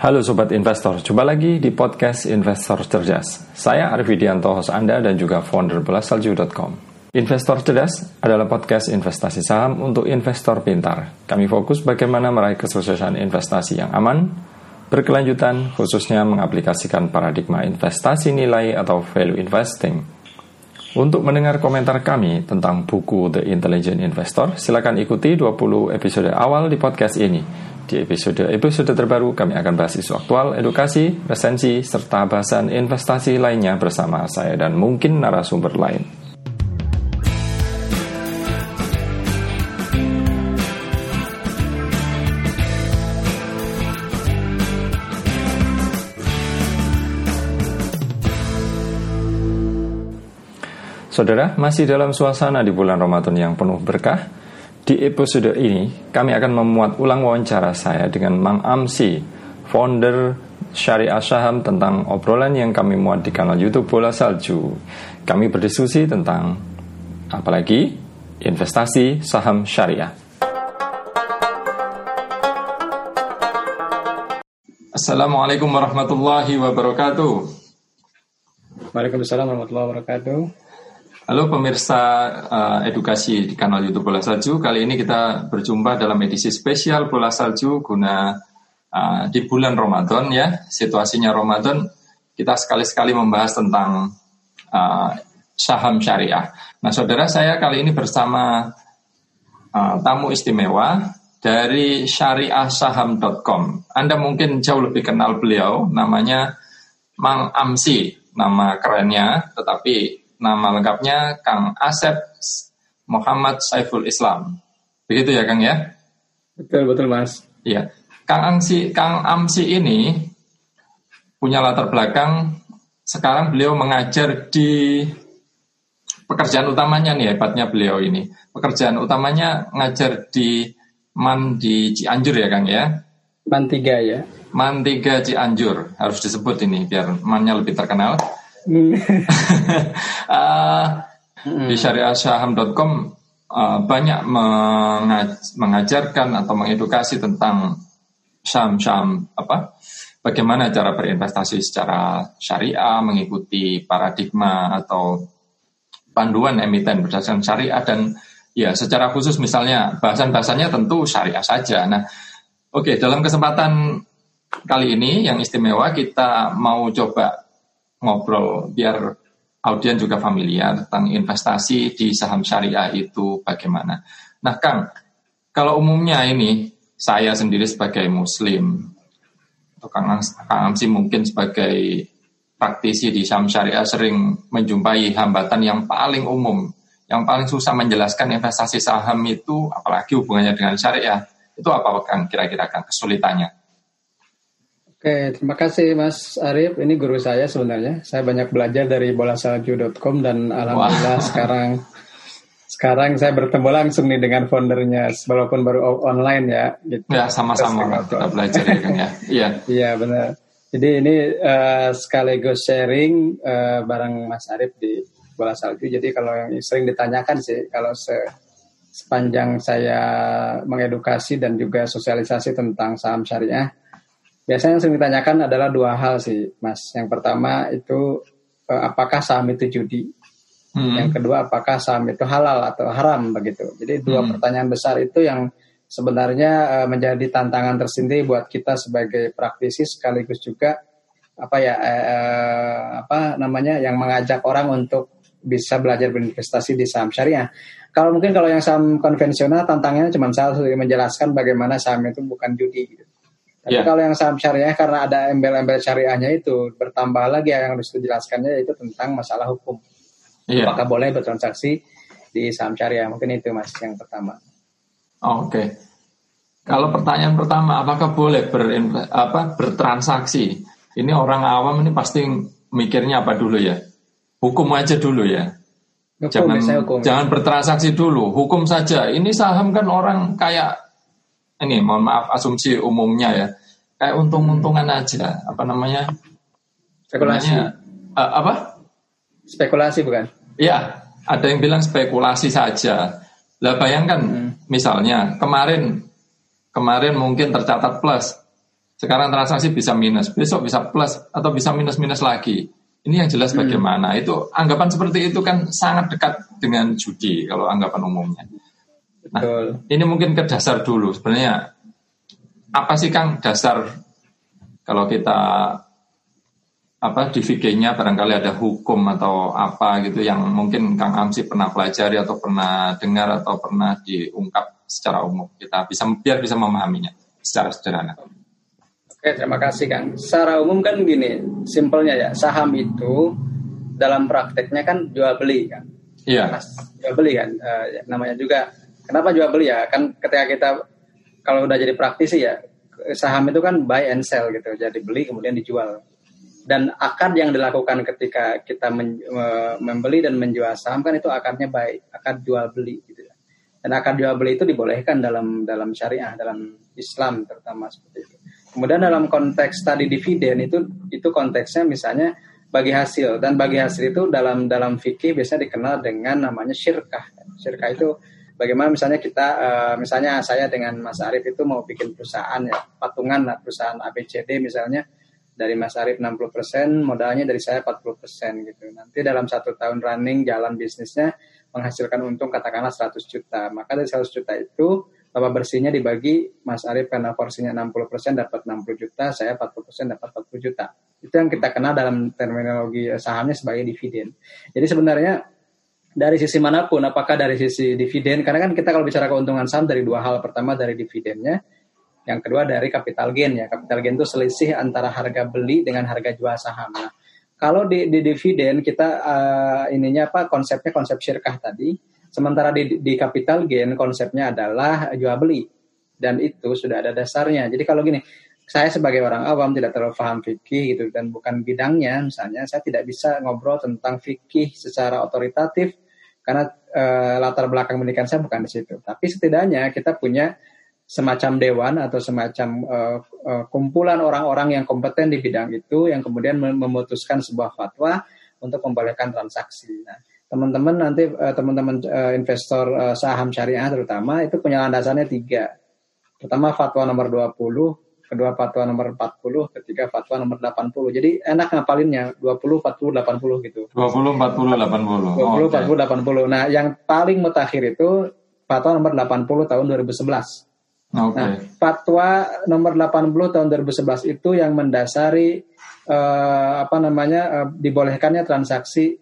Halo Sobat Investor, jumpa lagi di podcast Investor Cerdas. Saya Arif Widianto, host Anda dan juga founder belasalju.com. Investor Cerdas adalah podcast investasi saham untuk investor pintar. Kami fokus bagaimana meraih kesuksesan investasi yang aman, berkelanjutan, khususnya mengaplikasikan paradigma investasi nilai atau value investing. Untuk mendengar komentar kami tentang buku The Intelligent Investor, silakan ikuti 20 episode awal di podcast ini di episode-episode terbaru kami akan bahas isu aktual, edukasi, resensi, serta bahasan investasi lainnya bersama saya dan mungkin narasumber lain. Saudara, masih dalam suasana di bulan Ramadan yang penuh berkah, di episode ini, kami akan memuat ulang wawancara saya dengan Mang Amsi, founder Syariah Saham tentang obrolan yang kami muat di kanal YouTube Bola Salju. Kami berdiskusi tentang apalagi investasi saham syariah. Assalamualaikum warahmatullahi wabarakatuh. Waalaikumsalam warahmatullahi wabarakatuh. Halo pemirsa uh, edukasi di kanal YouTube Bola Salju. Kali ini kita berjumpa dalam edisi spesial Bola Salju guna uh, di bulan Ramadan ya. Situasinya Ramadan, kita sekali-sekali membahas tentang uh, saham syariah. Nah, saudara saya kali ini bersama uh, tamu istimewa dari syariahsaham.com. Anda mungkin jauh lebih kenal beliau, namanya Mang Amsi, nama kerennya, tetapi nama lengkapnya Kang Asep Muhammad Saiful Islam. Begitu ya Kang ya? Betul betul Mas. Iya. Kang Amsi Kang Amsi ini punya latar belakang sekarang beliau mengajar di pekerjaan utamanya nih hebatnya beliau ini. Pekerjaan utamanya ngajar di Man di Cianjur ya Kang ya? Man 3 ya. Man 3 Cianjur harus disebut ini biar mannya lebih terkenal uh, di syariahsaham.com uh, banyak mengajarkan atau mengedukasi tentang saham-saham apa bagaimana cara berinvestasi secara syariah mengikuti paradigma atau panduan emiten berdasarkan syariah dan ya secara khusus misalnya bahasan-bahasannya tentu syariah saja. Nah, oke okay, dalam kesempatan kali ini yang istimewa kita mau coba ngobrol biar audien juga familiar tentang investasi di saham syariah itu bagaimana. Nah, Kang, kalau umumnya ini saya sendiri sebagai muslim atau Kang, Kang Amsi mungkin sebagai praktisi di saham syariah sering menjumpai hambatan yang paling umum, yang paling susah menjelaskan investasi saham itu apalagi hubungannya dengan syariah. Itu apa Kang kira-kira Kang kesulitannya? Oke, terima kasih Mas Arif. Ini guru saya sebenarnya. Saya banyak belajar dari bolasalju.com dan alhamdulillah wow. sekarang sekarang saya bertemu langsung nih dengan foundernya walaupun baru online ya. Gitu. Ya sama-sama kita belajar ya kan ya. Iya. Iya benar. Jadi ini uh, sekaligus sharing uh, bareng Mas Arif di bola salju. Jadi kalau yang sering ditanyakan sih kalau se sepanjang saya mengedukasi dan juga sosialisasi tentang saham syariah Biasanya yang sering ditanyakan adalah dua hal sih, Mas. Yang pertama itu eh, apakah saham itu judi? Hmm. Yang kedua apakah saham itu halal atau haram begitu. Jadi dua hmm. pertanyaan besar itu yang sebenarnya uh, menjadi tantangan tersendiri buat kita sebagai praktisi sekaligus juga apa ya uh, apa namanya yang mengajak orang untuk bisa belajar berinvestasi di saham syariah. Kalau mungkin kalau yang saham konvensional tantangannya cuma satu menjelaskan bagaimana saham itu bukan judi. Gitu. Tapi yeah. kalau yang saham syariah karena ada embel-embel syariahnya itu bertambah lagi yang harus dijelaskannya yaitu tentang masalah hukum. Yeah. Apakah boleh bertransaksi di saham syariah? Mungkin itu mas yang pertama. Oh, Oke. Okay. Kalau pertanyaan pertama, apakah boleh ber, apa, bertransaksi? Ini orang awam ini pasti mikirnya apa dulu ya? Hukum aja dulu ya. Hukum, jangan hukum. jangan bertransaksi dulu, hukum saja. Ini saham kan orang kayak ini mohon maaf asumsi umumnya ya kayak untung-untungan aja apa namanya spekulasi uh, apa spekulasi bukan ya ada yang bilang spekulasi saja lah bayangkan hmm. misalnya kemarin kemarin mungkin tercatat plus Sekarang transaksi bisa minus, besok bisa plus atau bisa minus-minus lagi. Ini yang jelas hmm. bagaimana. Hmm. Itu anggapan seperti itu kan sangat dekat dengan judi kalau anggapan umumnya. Nah, Betul. ini mungkin ke dasar dulu. Sebenarnya apa sih Kang dasar kalau kita apa di fikihnya barangkali ada hukum atau apa gitu yang mungkin Kang Amsi pernah pelajari atau pernah dengar atau pernah diungkap secara umum kita bisa biar bisa memahaminya secara sederhana. Oke terima kasih Kang. Secara umum kan gini simpelnya ya saham itu dalam prakteknya kan jual beli kan. Iya. Jual beli kan uh, namanya juga. Kenapa jual beli ya kan ketika kita kalau udah jadi praktisi ya saham itu kan buy and sell gitu jadi beli kemudian dijual dan akad yang dilakukan ketika kita men, membeli dan menjual saham kan itu akadnya baik, akad jual beli gitu ya. Dan akad jual beli itu dibolehkan dalam dalam syariah, dalam Islam terutama seperti itu. Kemudian dalam konteks tadi dividen itu itu konteksnya misalnya bagi hasil dan bagi hasil itu dalam dalam fikih biasanya dikenal dengan namanya syirkah. Syirkah itu bagaimana misalnya kita uh, misalnya saya dengan Mas Arief itu mau bikin perusahaan ya patungan lah perusahaan ABCD misalnya dari Mas Arief 60%, modalnya dari saya 40% gitu. Nanti dalam satu tahun running jalan bisnisnya menghasilkan untung katakanlah 100 juta. Maka dari 100 juta itu laba bersihnya dibagi Mas Arief karena porsinya 60% dapat 60 juta, saya 40% dapat 40 juta. Itu yang kita kenal dalam terminologi sahamnya sebagai dividen. Jadi sebenarnya dari sisi mana pun, apakah dari sisi dividen, karena kan kita kalau bicara keuntungan saham dari dua hal. Pertama dari dividennya, yang kedua dari capital gain ya. Capital gain itu selisih antara harga beli dengan harga jual saham. Nah, kalau di, di dividen kita uh, ininya apa konsepnya konsep syirkah tadi. Sementara di, di capital gain konsepnya adalah jual beli dan itu sudah ada dasarnya. Jadi kalau gini, saya sebagai orang awam tidak terlalu paham fikih gitu dan bukan bidangnya misalnya saya tidak bisa ngobrol tentang fikih secara otoritatif karena uh, latar belakang pendidikan saya bukan di situ. Tapi setidaknya kita punya semacam dewan atau semacam uh, uh, kumpulan orang-orang yang kompeten di bidang itu yang kemudian memutuskan sebuah fatwa untuk membolehkan transaksi. Nah, teman-teman nanti teman-teman investor saham syariah terutama itu punya landasannya tiga. Pertama fatwa nomor 20, kedua fatwa nomor 40, ketiga fatwa nomor 80. Jadi enak ngapalinnya 20, 40, 80 gitu. 20, 40, 80. 20, oh, 40, okay. 80. Nah, yang paling mutakhir itu fatwa nomor 80 tahun 2011. Okay. Nah, fatwa nomor 80 tahun 2011 itu yang mendasari uh, apa namanya uh, dibolehkannya transaksi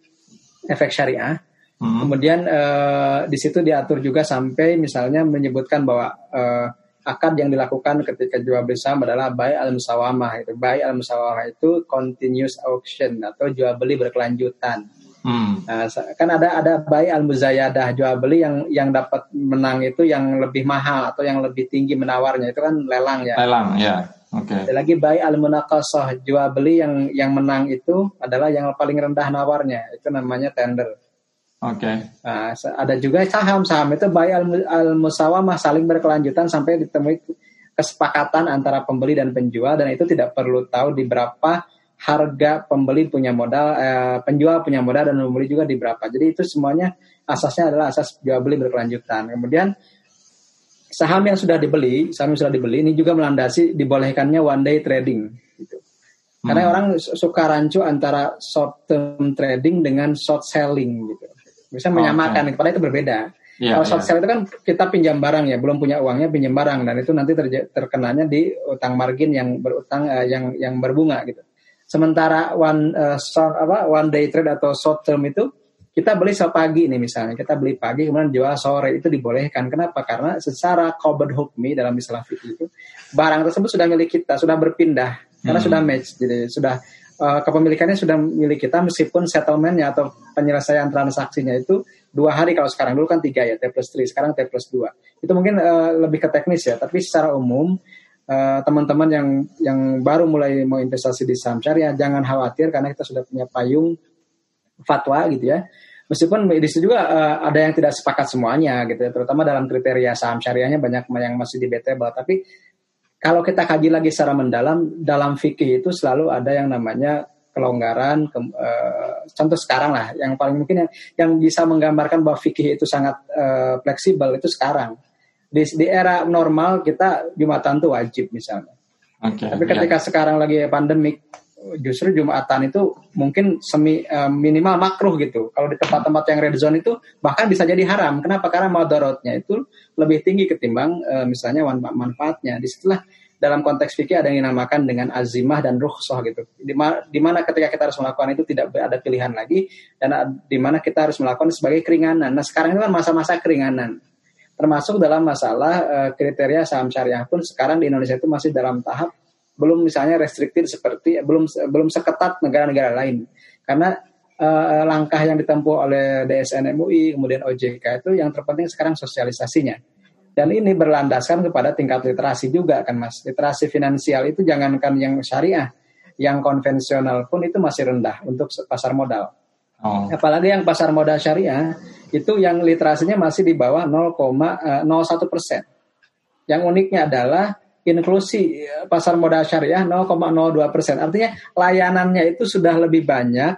efek syariah. Hmm. Kemudian uh, di situ diatur juga sampai misalnya menyebutkan bahwa uh, akad yang dilakukan ketika jual beli saham adalah buy al musawamah itu. Buy al musawamah itu continuous auction atau jual beli berkelanjutan. Hmm. Nah, kan ada ada bayi al muzayadah jual beli yang yang dapat menang itu yang lebih mahal atau yang lebih tinggi menawarnya itu kan lelang ya. Lelang ya. Oke. Okay. Ada lagi bayi al munakasah jual beli yang yang menang itu adalah yang paling rendah nawarnya itu namanya tender. Oke. Okay. Nah, ada juga saham-saham itu bayi al, al musawamah saling berkelanjutan sampai ditemui kesepakatan antara pembeli dan penjual dan itu tidak perlu tahu di berapa harga pembeli punya modal, eh, penjual punya modal dan pembeli juga di berapa. Jadi itu semuanya asasnya adalah asas jual beli berkelanjutan. Kemudian saham yang sudah dibeli, saham yang sudah dibeli ini juga melandasi dibolehkannya one day trading. Gitu. Karena hmm. orang suka rancu antara short term trading dengan short selling gitu. Bisa menyamakan, okay. padahal itu berbeda. Yeah, Kalau short yeah. sell itu kan kita pinjam barang ya, belum punya uangnya pinjam barang dan itu nanti terkenanya di utang margin yang berutang uh, yang yang berbunga gitu. Sementara one uh, short, apa one day trade atau short term itu kita beli pagi nih misalnya, kita beli pagi kemudian jual sore itu dibolehkan. Kenapa? Karena secara qabd hukmi dalam istilah fikih itu barang tersebut sudah milik kita, sudah berpindah karena hmm. sudah match. Jadi sudah uh, kepemilikannya sudah milik kita meskipun settlementnya atau penyelesaian transaksinya itu dua hari kalau sekarang dulu kan tiga ya T plus 3 sekarang T plus 2 itu mungkin uh, lebih ke teknis ya tapi secara umum Eh, teman-teman uh, yang yang baru mulai mau investasi di saham syariah jangan khawatir karena kita sudah punya payung fatwa gitu ya. Meskipun di situ juga uh, ada yang tidak sepakat semuanya gitu ya, terutama dalam kriteria saham syariahnya banyak yang masih debatable tapi kalau kita kaji lagi secara mendalam dalam fikih itu selalu ada yang namanya kelonggaran ke, uh, contoh sekarang lah yang paling mungkin yang yang bisa menggambarkan bahwa fikih itu sangat uh, fleksibel itu sekarang di, di era normal kita jumatan tuh wajib misalnya. Okay, Tapi ketika yeah. sekarang lagi pandemik, justru jumatan itu mungkin semi uh, minimal makruh gitu. Kalau di tempat-tempat yang red zone itu bahkan bisa jadi haram. Kenapa? Karena madorotnya itu lebih tinggi ketimbang uh, misalnya manfaatnya. Di situlah dalam konteks fikih ada yang dinamakan dengan azimah dan rukhsah gitu. Di, mana ketika kita harus melakukan itu tidak ada pilihan lagi dan di mana kita harus melakukan sebagai keringanan. Nah sekarang itu kan masa-masa keringanan. Termasuk dalam masalah uh, kriteria saham syariah pun sekarang di Indonesia itu masih dalam tahap belum misalnya restriktif seperti belum belum seketat negara-negara lain. Karena uh, langkah yang ditempuh oleh DSN MUI kemudian OJK itu yang terpenting sekarang sosialisasinya. Dan ini berlandaskan kepada tingkat literasi juga kan mas. Literasi finansial itu jangankan yang syariah yang konvensional pun itu masih rendah untuk pasar modal. Oh. apalagi yang pasar modal syariah itu yang literasinya masih di bawah 0,01 eh, persen. Yang uniknya adalah inklusi eh, pasar modal syariah 0,02 persen. Artinya layanannya itu sudah lebih banyak,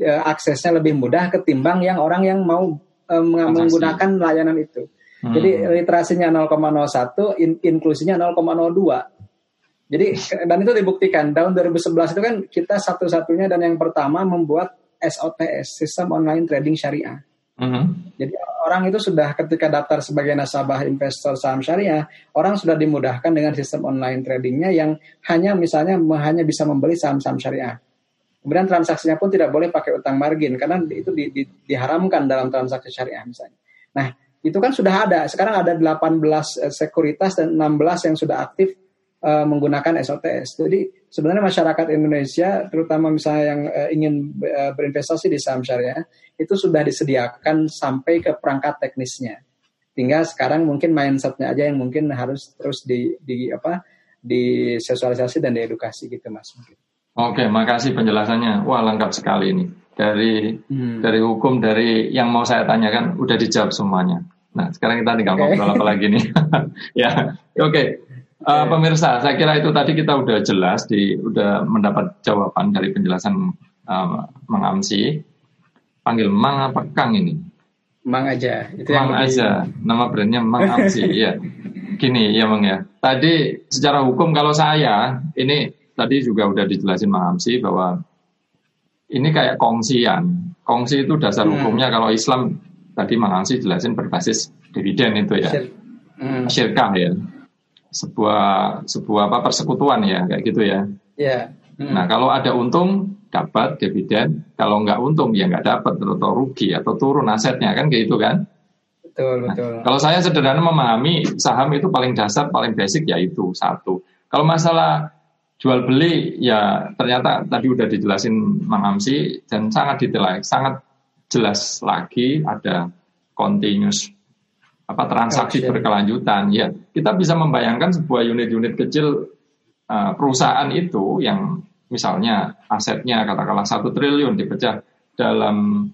eh, aksesnya lebih mudah ketimbang yang orang yang mau eh, menggunakan layanan itu. Hmm. Jadi literasinya 0,01, in, inklusinya 0,02. Jadi dan itu dibuktikan tahun 2011 itu kan kita satu-satunya dan yang pertama membuat SOTS, Sistem Online Trading Syariah. Mm-hmm. Jadi orang itu sudah ketika daftar sebagai nasabah investor saham syariah, orang sudah dimudahkan dengan sistem online tradingnya yang hanya misalnya hanya bisa membeli saham-saham syariah. Kemudian transaksinya pun tidak boleh pakai utang margin karena itu di, di, diharamkan dalam transaksi syariah misalnya. Nah itu kan sudah ada. Sekarang ada 18 eh, sekuritas dan 16 yang sudah aktif uh, menggunakan SOTS. Jadi sebenarnya masyarakat Indonesia, terutama misalnya yang uh, ingin uh, berinvestasi di saham syariah, itu sudah disediakan sampai ke perangkat teknisnya. Tinggal sekarang mungkin mindsetnya aja yang mungkin harus terus di, di apa disosialisasi dan diedukasi gitu mas. Oke, makasih penjelasannya. Wah lengkap sekali ini dari hmm. dari hukum dari yang mau saya tanyakan udah dijawab semuanya. Nah sekarang kita tinggal okay. ngobrol apa lagi nih? ya, oke. Okay. Uh, pemirsa, saya kira itu tadi kita udah jelas di udah mendapat jawaban dari penjelasan uh, Mang Amsi panggil Mang apa Kang ini? Mang aja. Itu Mang yang aja. Nama brandnya Mang Amsi. Iya. Gini ya Mang ya. Tadi secara hukum kalau saya ini tadi juga udah dijelasin Mang Amsi bahwa ini kayak kongsian. Kongsi itu dasar hmm. hukumnya kalau Islam tadi Mang Amsi jelasin berbasis dividen itu ya. Hmm. Syirkah ya. Sebuah sebuah apa persekutuan ya kayak gitu ya. Iya. Hmm. Nah, kalau ada untung dapat dividen, kalau nggak untung ya nggak dapat atau rugi atau turun asetnya kan kayak gitu kan. Betul, nah, betul. Kalau saya sederhana memahami saham itu paling dasar, paling basic yaitu satu. Kalau masalah jual beli ya ternyata tadi udah dijelasin Mang Amsi dan sangat detail, sangat jelas lagi ada continuous apa transaksi berkelanjutan ya kita bisa membayangkan sebuah unit-unit kecil uh, perusahaan itu yang misalnya asetnya katakanlah satu triliun dipecah dalam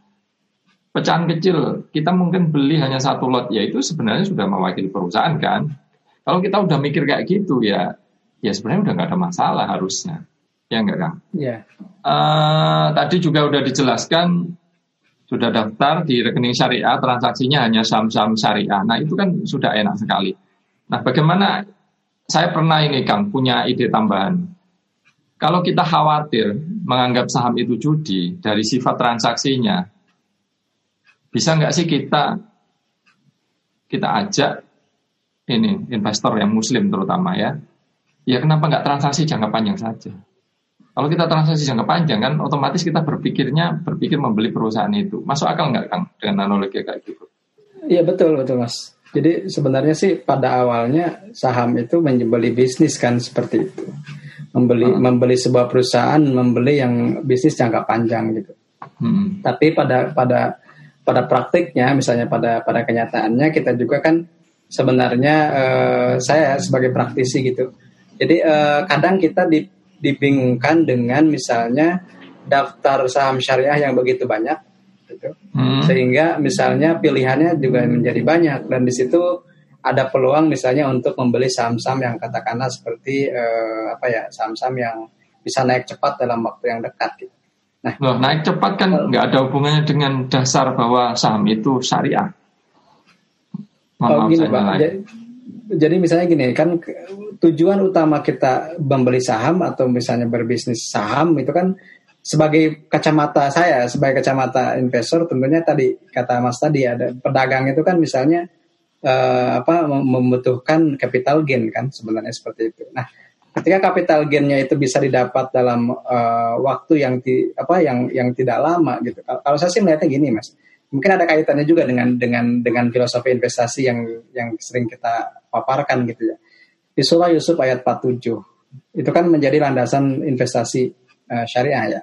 pecahan kecil, kita mungkin beli hanya satu lot, ya itu sebenarnya sudah mewakili perusahaan kan. Kalau kita udah mikir kayak gitu ya, ya sebenarnya udah nggak ada masalah harusnya, ya enggak kan? Iya. Uh, tadi juga udah dijelaskan sudah daftar di rekening syariah, transaksinya hanya saham-saham syariah. Nah itu kan sudah enak sekali. Nah bagaimana saya pernah ini Kang punya ide tambahan. Kalau kita khawatir menganggap saham itu judi dari sifat transaksinya, bisa nggak sih kita kita ajak ini investor yang muslim terutama ya, ya kenapa nggak transaksi jangka panjang saja? Kalau kita transaksi jangka panjang kan otomatis kita berpikirnya berpikir membeli perusahaan itu. Masuk akal nggak Kang dengan analogi kayak gitu? Iya betul betul Mas. Jadi sebenarnya sih pada awalnya saham itu membeli bisnis kan seperti itu membeli hmm. membeli sebuah perusahaan membeli yang bisnis jangka panjang gitu. Hmm. Tapi pada pada pada praktiknya misalnya pada pada kenyataannya kita juga kan sebenarnya uh, saya sebagai praktisi gitu. Jadi uh, kadang kita di, dibingungkan dengan misalnya daftar saham syariah yang begitu banyak gitu. Hmm. Sehingga misalnya pilihannya juga menjadi banyak dan di situ ada peluang misalnya untuk membeli saham-saham yang katakanlah seperti uh, apa ya saham-saham yang bisa naik cepat dalam waktu yang dekat gitu. Nah, Loh, naik cepat kan nggak ada hubungannya dengan dasar bahwa saham itu syariah. oh, gini, Pak. Jadi, jadi misalnya gini kan tujuan utama kita membeli saham atau misalnya berbisnis saham itu kan sebagai kacamata saya sebagai kacamata investor tentunya tadi kata Mas tadi ada pedagang itu kan misalnya uh, apa membutuhkan capital gain kan sebenarnya seperti itu. Nah, ketika capital gainnya itu bisa didapat dalam uh, waktu yang ti, apa yang yang tidak lama gitu. Kalau saya sih melihatnya gini, Mas mungkin ada kaitannya juga dengan dengan dengan filosofi investasi yang yang sering kita paparkan gitu ya. Di surah Yusuf ayat 47 itu kan menjadi landasan investasi uh, syariah ya.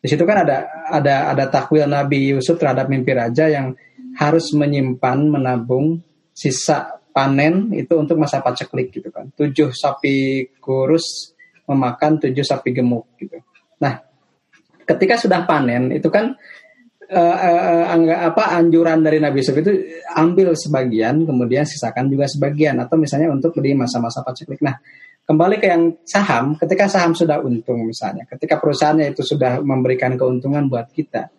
Di situ kan ada ada ada takwil Nabi Yusuf terhadap mimpi raja yang harus menyimpan menabung sisa panen itu untuk masa paceklik gitu kan. Tujuh sapi kurus memakan tujuh sapi gemuk gitu. Nah, ketika sudah panen itu kan uh, angga, apa anjuran dari Nabi Yusuf itu ambil sebagian kemudian sisakan juga sebagian. Atau misalnya untuk di masa-masa paceklik. Nah, kembali ke yang saham, ketika saham sudah untung misalnya, ketika perusahaannya itu sudah memberikan keuntungan buat kita,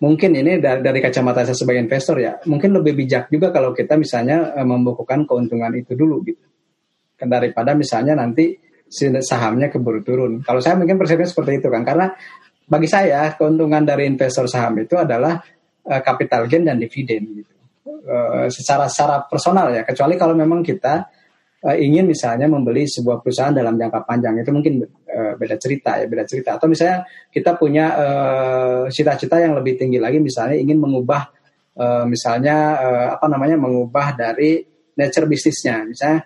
mungkin ini dari, dari kacamata saya sebagai investor ya, mungkin lebih bijak juga kalau kita misalnya uh, membukukan keuntungan itu dulu gitu, kan daripada misalnya nanti sahamnya keburu turun. Kalau saya mungkin persepsinya seperti itu kan, karena bagi saya keuntungan dari investor saham itu adalah uh, capital gain dan dividen gitu. Uh, secara secara personal ya, kecuali kalau memang kita uh, ingin misalnya membeli sebuah perusahaan dalam jangka panjang itu mungkin beda cerita ya, beda cerita. Atau misalnya kita punya cita-cita yang lebih tinggi lagi misalnya ingin mengubah misalnya apa namanya mengubah dari nature bisnisnya. Misalnya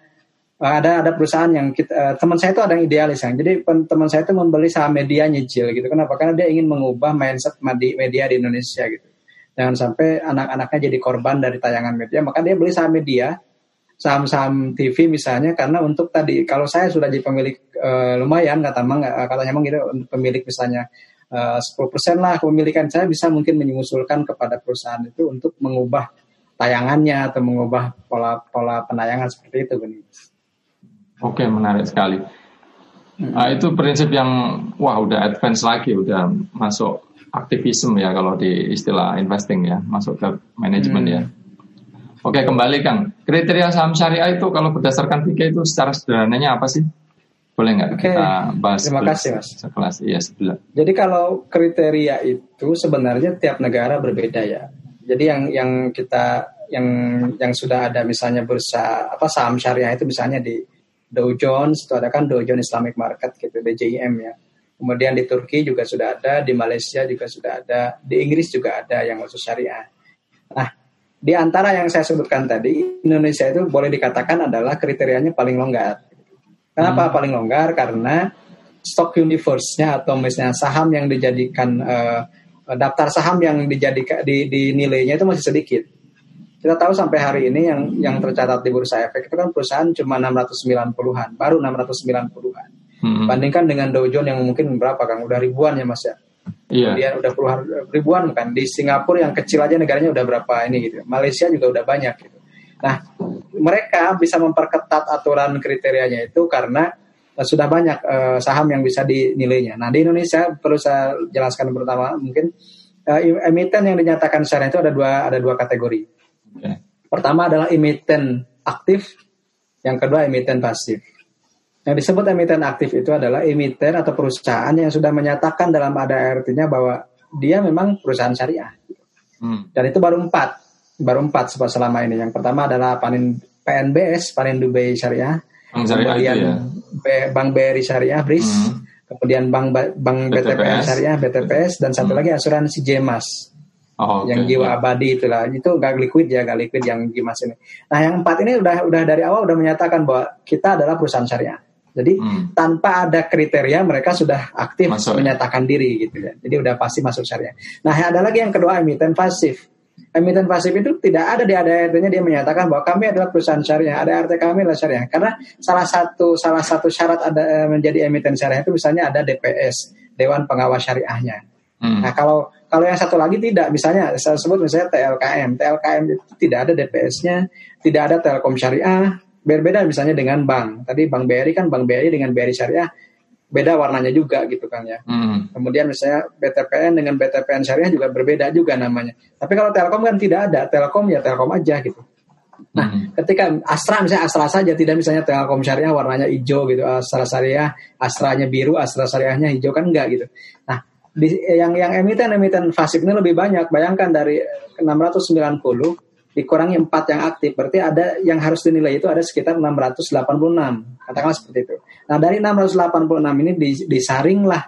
ada ada perusahaan yang kita, uh, teman saya itu ada yang idealis yang jadi teman saya itu membeli saham media nyicil gitu. Kenapa? Karena dia ingin mengubah mindset media di Indonesia gitu. Jangan sampai anak-anaknya jadi korban dari tayangan media maka dia beli saham media saham-saham TV misalnya karena untuk tadi kalau saya sudah jadi pemilik uh, lumayan kata mang uh, katanya mang gitu untuk pemilik misalnya uh, 10% lah kepemilikan saya bisa mungkin menyusulkan kepada perusahaan itu untuk mengubah tayangannya atau mengubah pola pola penayangan seperti itu benih. Oke, menarik sekali. Nah, itu prinsip yang wah udah advance lagi, udah masuk aktivisme ya kalau di istilah investing ya, masuk ke manajemen ya. hmm. ya. Oke, kembali Kang. Kriteria saham syariah itu kalau berdasarkan tiga itu secara sederhananya apa sih? Boleh nggak Oke, kita bahas? Terima kasih Mas. Sekelas, iya sebelah. Jadi kalau kriteria itu sebenarnya tiap negara berbeda ya. Jadi yang yang kita yang yang sudah ada misalnya bursa apa saham syariah itu misalnya di Dow Jones itu ada kan Dow Jones Islamic Market gitu DJIM ya. Kemudian di Turki juga sudah ada, di Malaysia juga sudah ada, di Inggris juga ada yang khusus syariah. Nah, di antara yang saya sebutkan tadi, Indonesia itu boleh dikatakan adalah kriterianya paling longgar. Kenapa hmm. paling longgar? Karena stock universe-nya atau misalnya saham yang dijadikan uh, daftar saham yang dijadikan di, di nilainya itu masih sedikit. Kita tahu sampai hari ini yang yang tercatat di bursa efek itu kan perusahaan cuma 690-an, baru 690-an. Hmm. Bandingkan dengan Dow Jones yang mungkin berapa kan? Udah ribuan ya Mas ya. Iya. Kemudian udah puluhan ribuan kan. Di Singapura yang kecil aja negaranya udah berapa ini gitu. Malaysia juga udah banyak gitu. Nah, mereka bisa memperketat aturan kriterianya itu karena uh, sudah banyak uh, saham yang bisa dinilainya. Nah, di Indonesia perlu saya jelaskan pertama mungkin uh, emiten yang dinyatakan secara itu ada dua ada dua kategori. Okay. Pertama adalah emiten aktif, yang kedua emiten pasif. Yang disebut emiten aktif itu adalah emiten atau perusahaan yang sudah menyatakan dalam ada artinya bahwa dia memang perusahaan syariah. Hmm. Dan itu baru empat, baru empat selama ini. Yang pertama adalah panin PNBS, Panin Dubai Syariah, Bank kemudian ya? Bank BRI Syariah, BRIS, hmm. kemudian Bank Bank BTPS, BTPS Syariah, BTPS, dan satu hmm. lagi asuransi Jemas. Oh, okay. yang jiwa abadi itulah itu gak liquid ya gak liquid yang Gimas ini. Nah yang empat ini udah udah dari awal udah menyatakan bahwa kita adalah perusahaan syariah. Jadi hmm. tanpa ada kriteria mereka sudah aktif masuk, ya? menyatakan ya? diri gitu ya. Jadi udah pasti masuk syariah. Nah ada lagi yang kedua emiten pasif. Emiten pasif itu tidak ada di ADRT-nya dia menyatakan bahwa kami adalah perusahaan syariah. ADRT kami adalah syariah. Karena salah satu salah satu syarat ada eh, menjadi emiten syariah itu misalnya ada DPS Dewan Pengawas Syariahnya. Hmm. Nah kalau kalau yang satu lagi tidak, misalnya saya sebut misalnya TLKM, TLKM itu tidak ada DPS-nya, tidak ada Telkom Syariah, berbeda misalnya dengan bank. Tadi Bank BRI kan Bank BRI dengan BRI Syariah beda warnanya juga gitu kan ya. Hmm. Kemudian misalnya BTPN dengan BTPN Syariah juga berbeda juga namanya. Tapi kalau Telkom kan tidak ada, Telkom ya Telkom aja gitu. Nah, hmm. ketika Astra misalnya Astra saja tidak misalnya Telkom Syariah warnanya hijau gitu, Astra Syariah Astranya biru, Astra Syariahnya hijau kan enggak gitu. Nah, di, yang yang emiten emiten fasik ini lebih banyak. Bayangkan dari 690 dikurangi 4 yang aktif, berarti ada yang harus dinilai itu ada sekitar 686. Katakanlah seperti itu. Nah, dari 686 ini disaringlah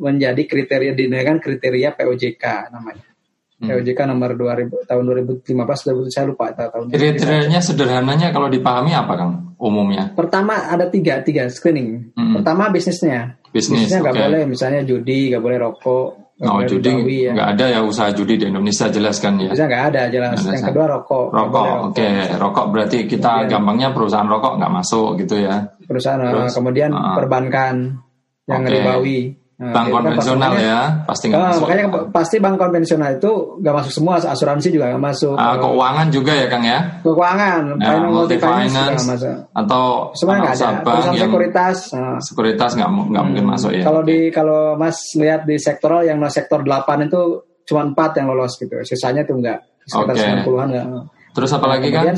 menjadi kriteria dinilai kriteria POJK namanya. Hmm. OJK nomor 2000 tahun 2015 saya lupa tahun. Kriterianya sederhananya kalau dipahami apa Kang umumnya? Pertama ada tiga tiga screening. Hmm. Pertama bisnisnya. Bisnis, bisnisnya nggak okay. boleh misalnya judi, nggak boleh rokok. Gak oh judi ya. nggak ya. ada ya usaha judi di Indonesia jelaskan ya. Bisa nggak ada jelas. Yang kedua rokok. Rokok, oke. Okay. Rokok berarti kita kemudian, gampangnya perusahaan rokok nggak masuk gitu ya. Perusahaan Terus, kemudian uh, perbankan yang okay. ribawi. Nah, bank konvensional ya, pasti nggak oh, masuk. Makanya pasti bank konvensional itu nggak masuk semua, asuransi juga nggak masuk. Uh, keuangan juga ya Kang ya? Keuangan, ya, multi finance, masuk. atau semuanya nggak ada. Perusahaan sekuritas, uh, sekuritas nggak nggak hmm. mungkin masuk ya. Kalau di kalau Mas lihat di sektoral yang sektor 8 itu cuma empat yang lolos gitu, sisanya itu enggak sekitar okay. 90-an enggak. Terus apa lagi kan?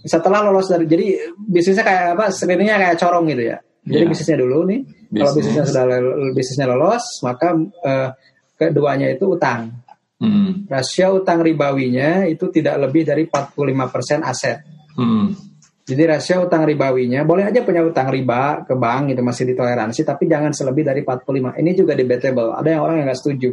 Setelah lolos dari jadi bisnisnya kayak apa? Screeningnya kayak corong gitu ya. Jadi yeah. bisnisnya dulu nih. Bisnis. Kalau bisnisnya sudah bisnisnya lolos, maka uh, keduanya itu utang. Hmm. Rasio utang ribawinya itu tidak lebih dari 45% aset. Hmm. Jadi rasio utang ribawinya boleh aja punya utang riba ke bank itu masih ditoleransi tapi jangan selebih dari 45. Ini juga debatable. Ada yang orang yang nggak setuju.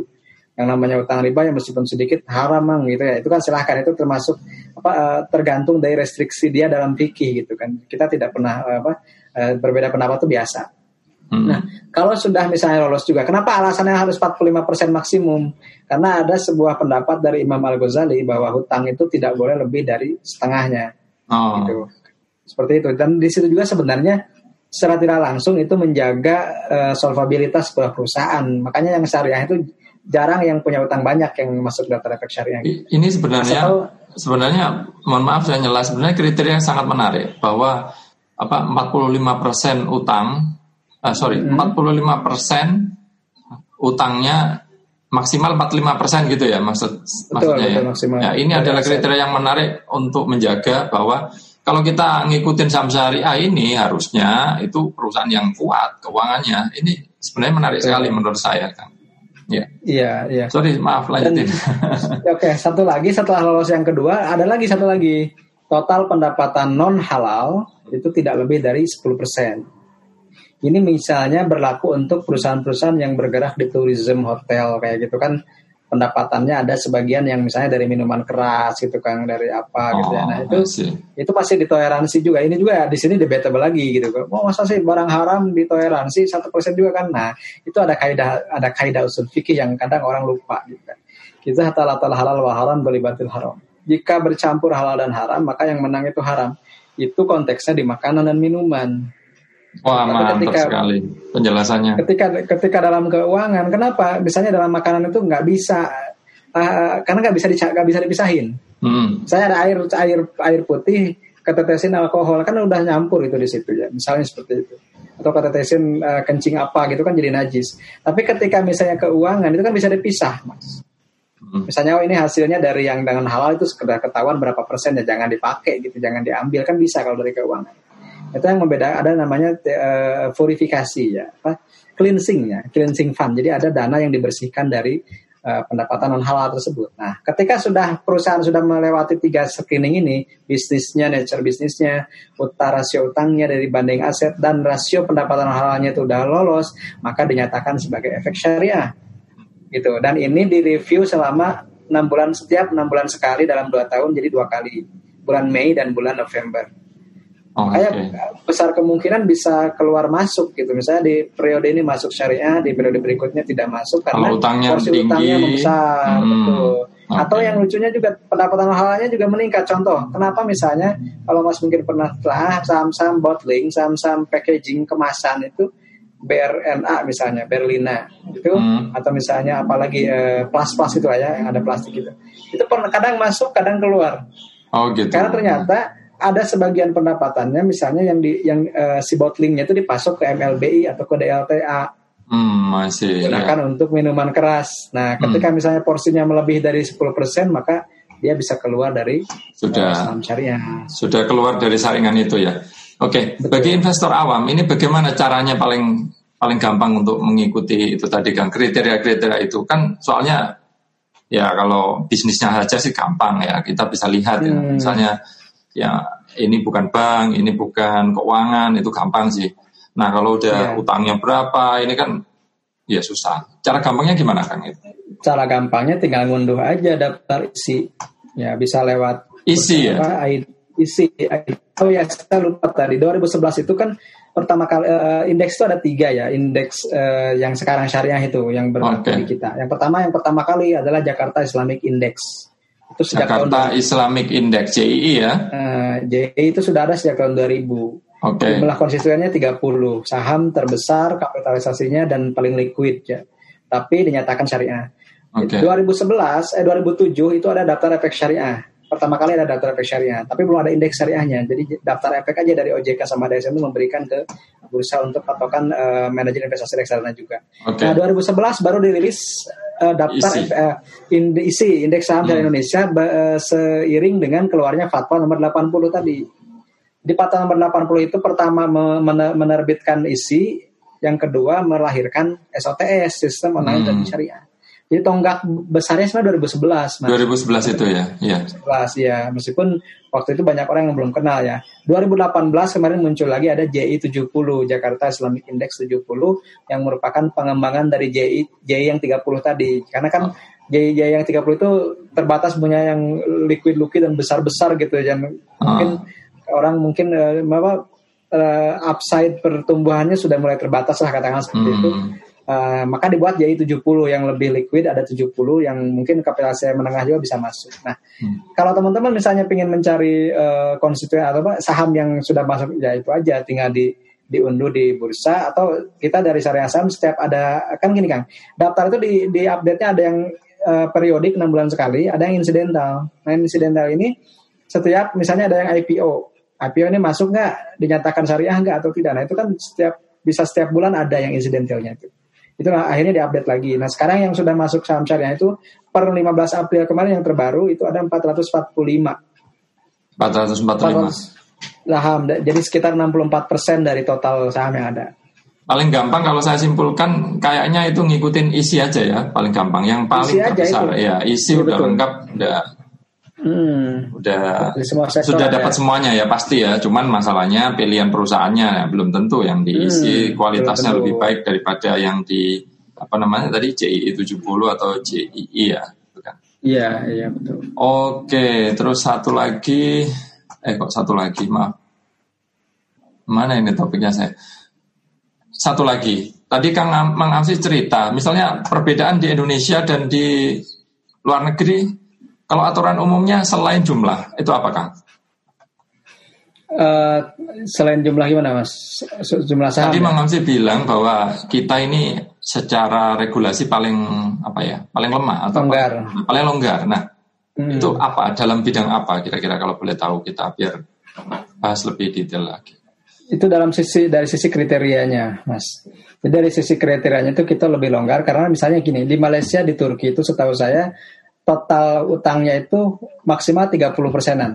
Yang namanya utang riba yang meskipun sedikit haram mang gitu ya. Itu kan silahkan itu termasuk apa uh, tergantung dari restriksi dia dalam fikih gitu kan. Kita tidak pernah uh, apa Eh, berbeda pendapat itu biasa. Hmm. Nah, kalau sudah misalnya lolos juga, kenapa alasannya harus 45% maksimum? Karena ada sebuah pendapat dari Imam Al-Ghazali bahwa hutang itu tidak boleh lebih dari setengahnya. Oh. Gitu. Seperti itu. Dan di situ juga sebenarnya secara tidak langsung itu menjaga uh, solvabilitas sebuah perusahaan. Makanya yang syariah itu jarang yang punya utang banyak yang masuk daftar efek syariah. Ini sebenarnya Asal, sebenarnya mohon maaf saya nyela sebenarnya kriteria yang sangat menarik bahwa apa 45% utang uh, sorry hmm. 45% utangnya maksimal 45% gitu ya maksud betul, maksudnya betul, ya. Maksimal. ya ini adalah kriteria yang menarik untuk menjaga bahwa kalau kita ngikutin saham syariah ini harusnya itu perusahaan yang kuat keuangannya ini sebenarnya menarik betul. sekali menurut saya kan Ya. Iya, iya. Sorry, maaf lanjutin. Oke, okay, satu lagi setelah lolos yang kedua, ada lagi satu lagi total pendapatan non halal itu tidak lebih dari 10%. Ini misalnya berlaku untuk perusahaan-perusahaan yang bergerak di tourism hotel kayak gitu kan pendapatannya ada sebagian yang misalnya dari minuman keras gitu kan dari apa oh, gitu ya. Nah itu itu pasti ditoleransi juga. Ini juga di sini debatable lagi gitu. Oh masa sih barang haram ditoleransi satu persen juga kan? Nah itu ada kaidah ada kaidah usul fikih yang kadang orang lupa gitu kan. Kita hatal halal wa haram belibatil haram jika bercampur halal dan haram, maka yang menang itu haram. Itu konteksnya di makanan dan minuman. Wah, mantap ketika, sekali penjelasannya. Ketika ketika dalam keuangan, kenapa? Misalnya dalam makanan itu nggak bisa, uh, karena nggak bisa nggak bisa dipisahin. Hmm. Saya ada air air air putih, ketetesin alkohol, kan udah nyampur itu di situ ya. Misalnya seperti itu. Atau ketetesin uh, kencing apa gitu kan jadi najis. Tapi ketika misalnya keuangan itu kan bisa dipisah, mas. Hmm. Misalnya oh ini hasilnya dari yang dengan halal itu sekedar ketahuan berapa persen ya jangan dipakai gitu, jangan diambil kan bisa kalau dari keuangan. Itu yang membeda ada namanya uh, ya, apa cleansingnya, cleansing fund. Jadi ada dana yang dibersihkan dari uh, pendapatan non halal tersebut. Nah, ketika sudah perusahaan sudah melewati tiga screening ini, bisnisnya, nature bisnisnya, utara rasio utangnya dari banding aset dan rasio pendapatan halalnya itu sudah lolos, maka dinyatakan sebagai efek syariah gitu dan ini direview selama enam bulan setiap enam bulan sekali dalam dua tahun jadi dua kali bulan Mei dan bulan November Oh, Kayak okay. besar kemungkinan bisa keluar masuk gitu. Misalnya di periode ini masuk syariah, di periode berikutnya tidak masuk karena utangnya porsi tinggi. utangnya membesar, hmm. betul. Okay. Atau yang lucunya juga pendapatan halalnya juga meningkat. Contoh, kenapa misalnya kalau Mas mungkin pernah telah saham-saham bottling, saham-saham packaging kemasan itu BRNA misalnya Berlina itu hmm. atau misalnya apalagi eh, plas-plas itu aja yang ada plastik itu itu pernah kadang masuk kadang keluar oh gitu karena ternyata ada sebagian pendapatannya misalnya yang di yang eh, si bottlingnya itu dipasok ke MLBI atau ke DLTA hmm, masih gunakan ya. untuk minuman keras nah ketika hmm. misalnya porsinya melebihi dari 10% maka dia bisa keluar dari sudah syariah. Sudah keluar dari saringan itu ya. Oke, okay. bagi investor awam ini bagaimana caranya paling paling gampang untuk mengikuti itu tadi kan kriteria-kriteria itu. Kan soalnya ya kalau bisnisnya saja sih gampang ya. Kita bisa lihat ya. Hmm. misalnya ya ini bukan bank ini bukan keuangan itu gampang sih. Nah kalau udah yeah. utangnya berapa ini kan ya susah. Cara gampangnya gimana kang? Itu cara gampangnya tinggal ngunduh aja daftar isi. Ya bisa lewat isi ya isi oh ya saya lupa tadi 2011 itu kan pertama kali uh, indeks itu ada tiga ya indeks uh, yang sekarang syariah itu yang berlaku okay. di kita. Yang pertama yang pertama kali adalah Jakarta Islamic Index. Itu sejak Jakarta tahun Islamic Index JII ya. Uh, JII itu sudah ada sejak tahun 2000. Oke. Okay. Jumlah konstituennya 30, saham terbesar, kapitalisasinya dan paling liquid ya. Tapi dinyatakan syariah. Okay. 2011 eh 2007 itu ada daftar efek syariah pertama kali ada daftar efek syariah, tapi belum ada indeks syariahnya. Jadi daftar efek aja dari OJK sama DSM itu memberikan ke bursa untuk patokan uh, manajer investasi reksadana juga. Okay. Nah, 2011 baru dirilis uh, daftar isi. Uh, ind isi indeks saham hmm. dari Indonesia uh, seiring dengan keluarnya fatwa nomor 80 tadi. Di fatwa nomor 80 itu pertama menerbitkan isi, yang kedua melahirkan SOTS, sistem online hmm. syariah. Jadi tonggak besarnya sebenarnya 2011. Mas. 2011 itu ya, iya. 2011 ya, meskipun waktu itu banyak orang yang belum kenal ya. 2018 kemarin muncul lagi ada JI 70 Jakarta Islamic Index 70 yang merupakan pengembangan dari JI JI yang 30 tadi. Karena kan. JI, JI yang 30 itu terbatas punya yang liquid-liquid dan besar-besar gitu ya. Mungkin oh. orang mungkin uh, apa uh, upside pertumbuhannya sudah mulai terbatas lah katakan seperti hmm. itu Uh, maka dibuat jadi 70 yang lebih liquid ada 70 yang mungkin kapitalisasi menengah juga bisa masuk. Nah, hmm. kalau teman-teman misalnya ingin mencari uh, konstituen atau apa, saham yang sudah masuk ya itu aja tinggal di diunduh di bursa atau kita dari syariah saham setiap ada kan gini Kang. Daftar itu di di update-nya ada yang uh, periodik 6 bulan sekali, ada yang insidental. Nah, insidental ini setiap misalnya ada yang IPO. IPO ini masuk nggak dinyatakan syariah nggak atau tidak. Nah, itu kan setiap bisa setiap bulan ada yang insidentalnya itu itu akhirnya diupdate lagi. Nah sekarang yang sudah masuk saham syariah itu per 15 April kemarin yang terbaru itu ada 445. 445. Saham, jadi sekitar 64 persen dari total saham yang ada. Paling gampang kalau saya simpulkan kayaknya itu ngikutin isi aja ya paling gampang. Yang paling isi terbesar itu. ya isi ya, udah betul. lengkap udah Hmm. Udah sudah dapat semuanya ya pasti ya. Cuman masalahnya pilihan perusahaannya ya, belum tentu yang diisi hmm, kualitasnya lebih baik daripada yang di apa namanya tadi CII 70 atau CII ya, kan? Iya, iya betul. Oke, terus satu lagi eh kok satu lagi, maaf. Mana ini topiknya saya? Satu lagi. Tadi Kang Mang Amsi cerita, misalnya perbedaan di Indonesia dan di luar negeri kalau aturan umumnya selain jumlah, itu apakah? Uh, selain jumlah gimana mas? Jumlah saham? Tadi Mang bilang bahwa kita ini secara regulasi paling apa ya? Paling lemah atau longgar. Apa? Paling longgar. Nah, hmm. itu apa? Dalam bidang apa kira-kira kalau boleh tahu kita biar bahas lebih detail lagi. Itu dalam sisi dari sisi kriterianya, mas. Jadi dari sisi kriterianya itu kita lebih longgar karena misalnya gini di Malaysia di Turki itu setahu saya total utangnya itu maksimal 30 persenan.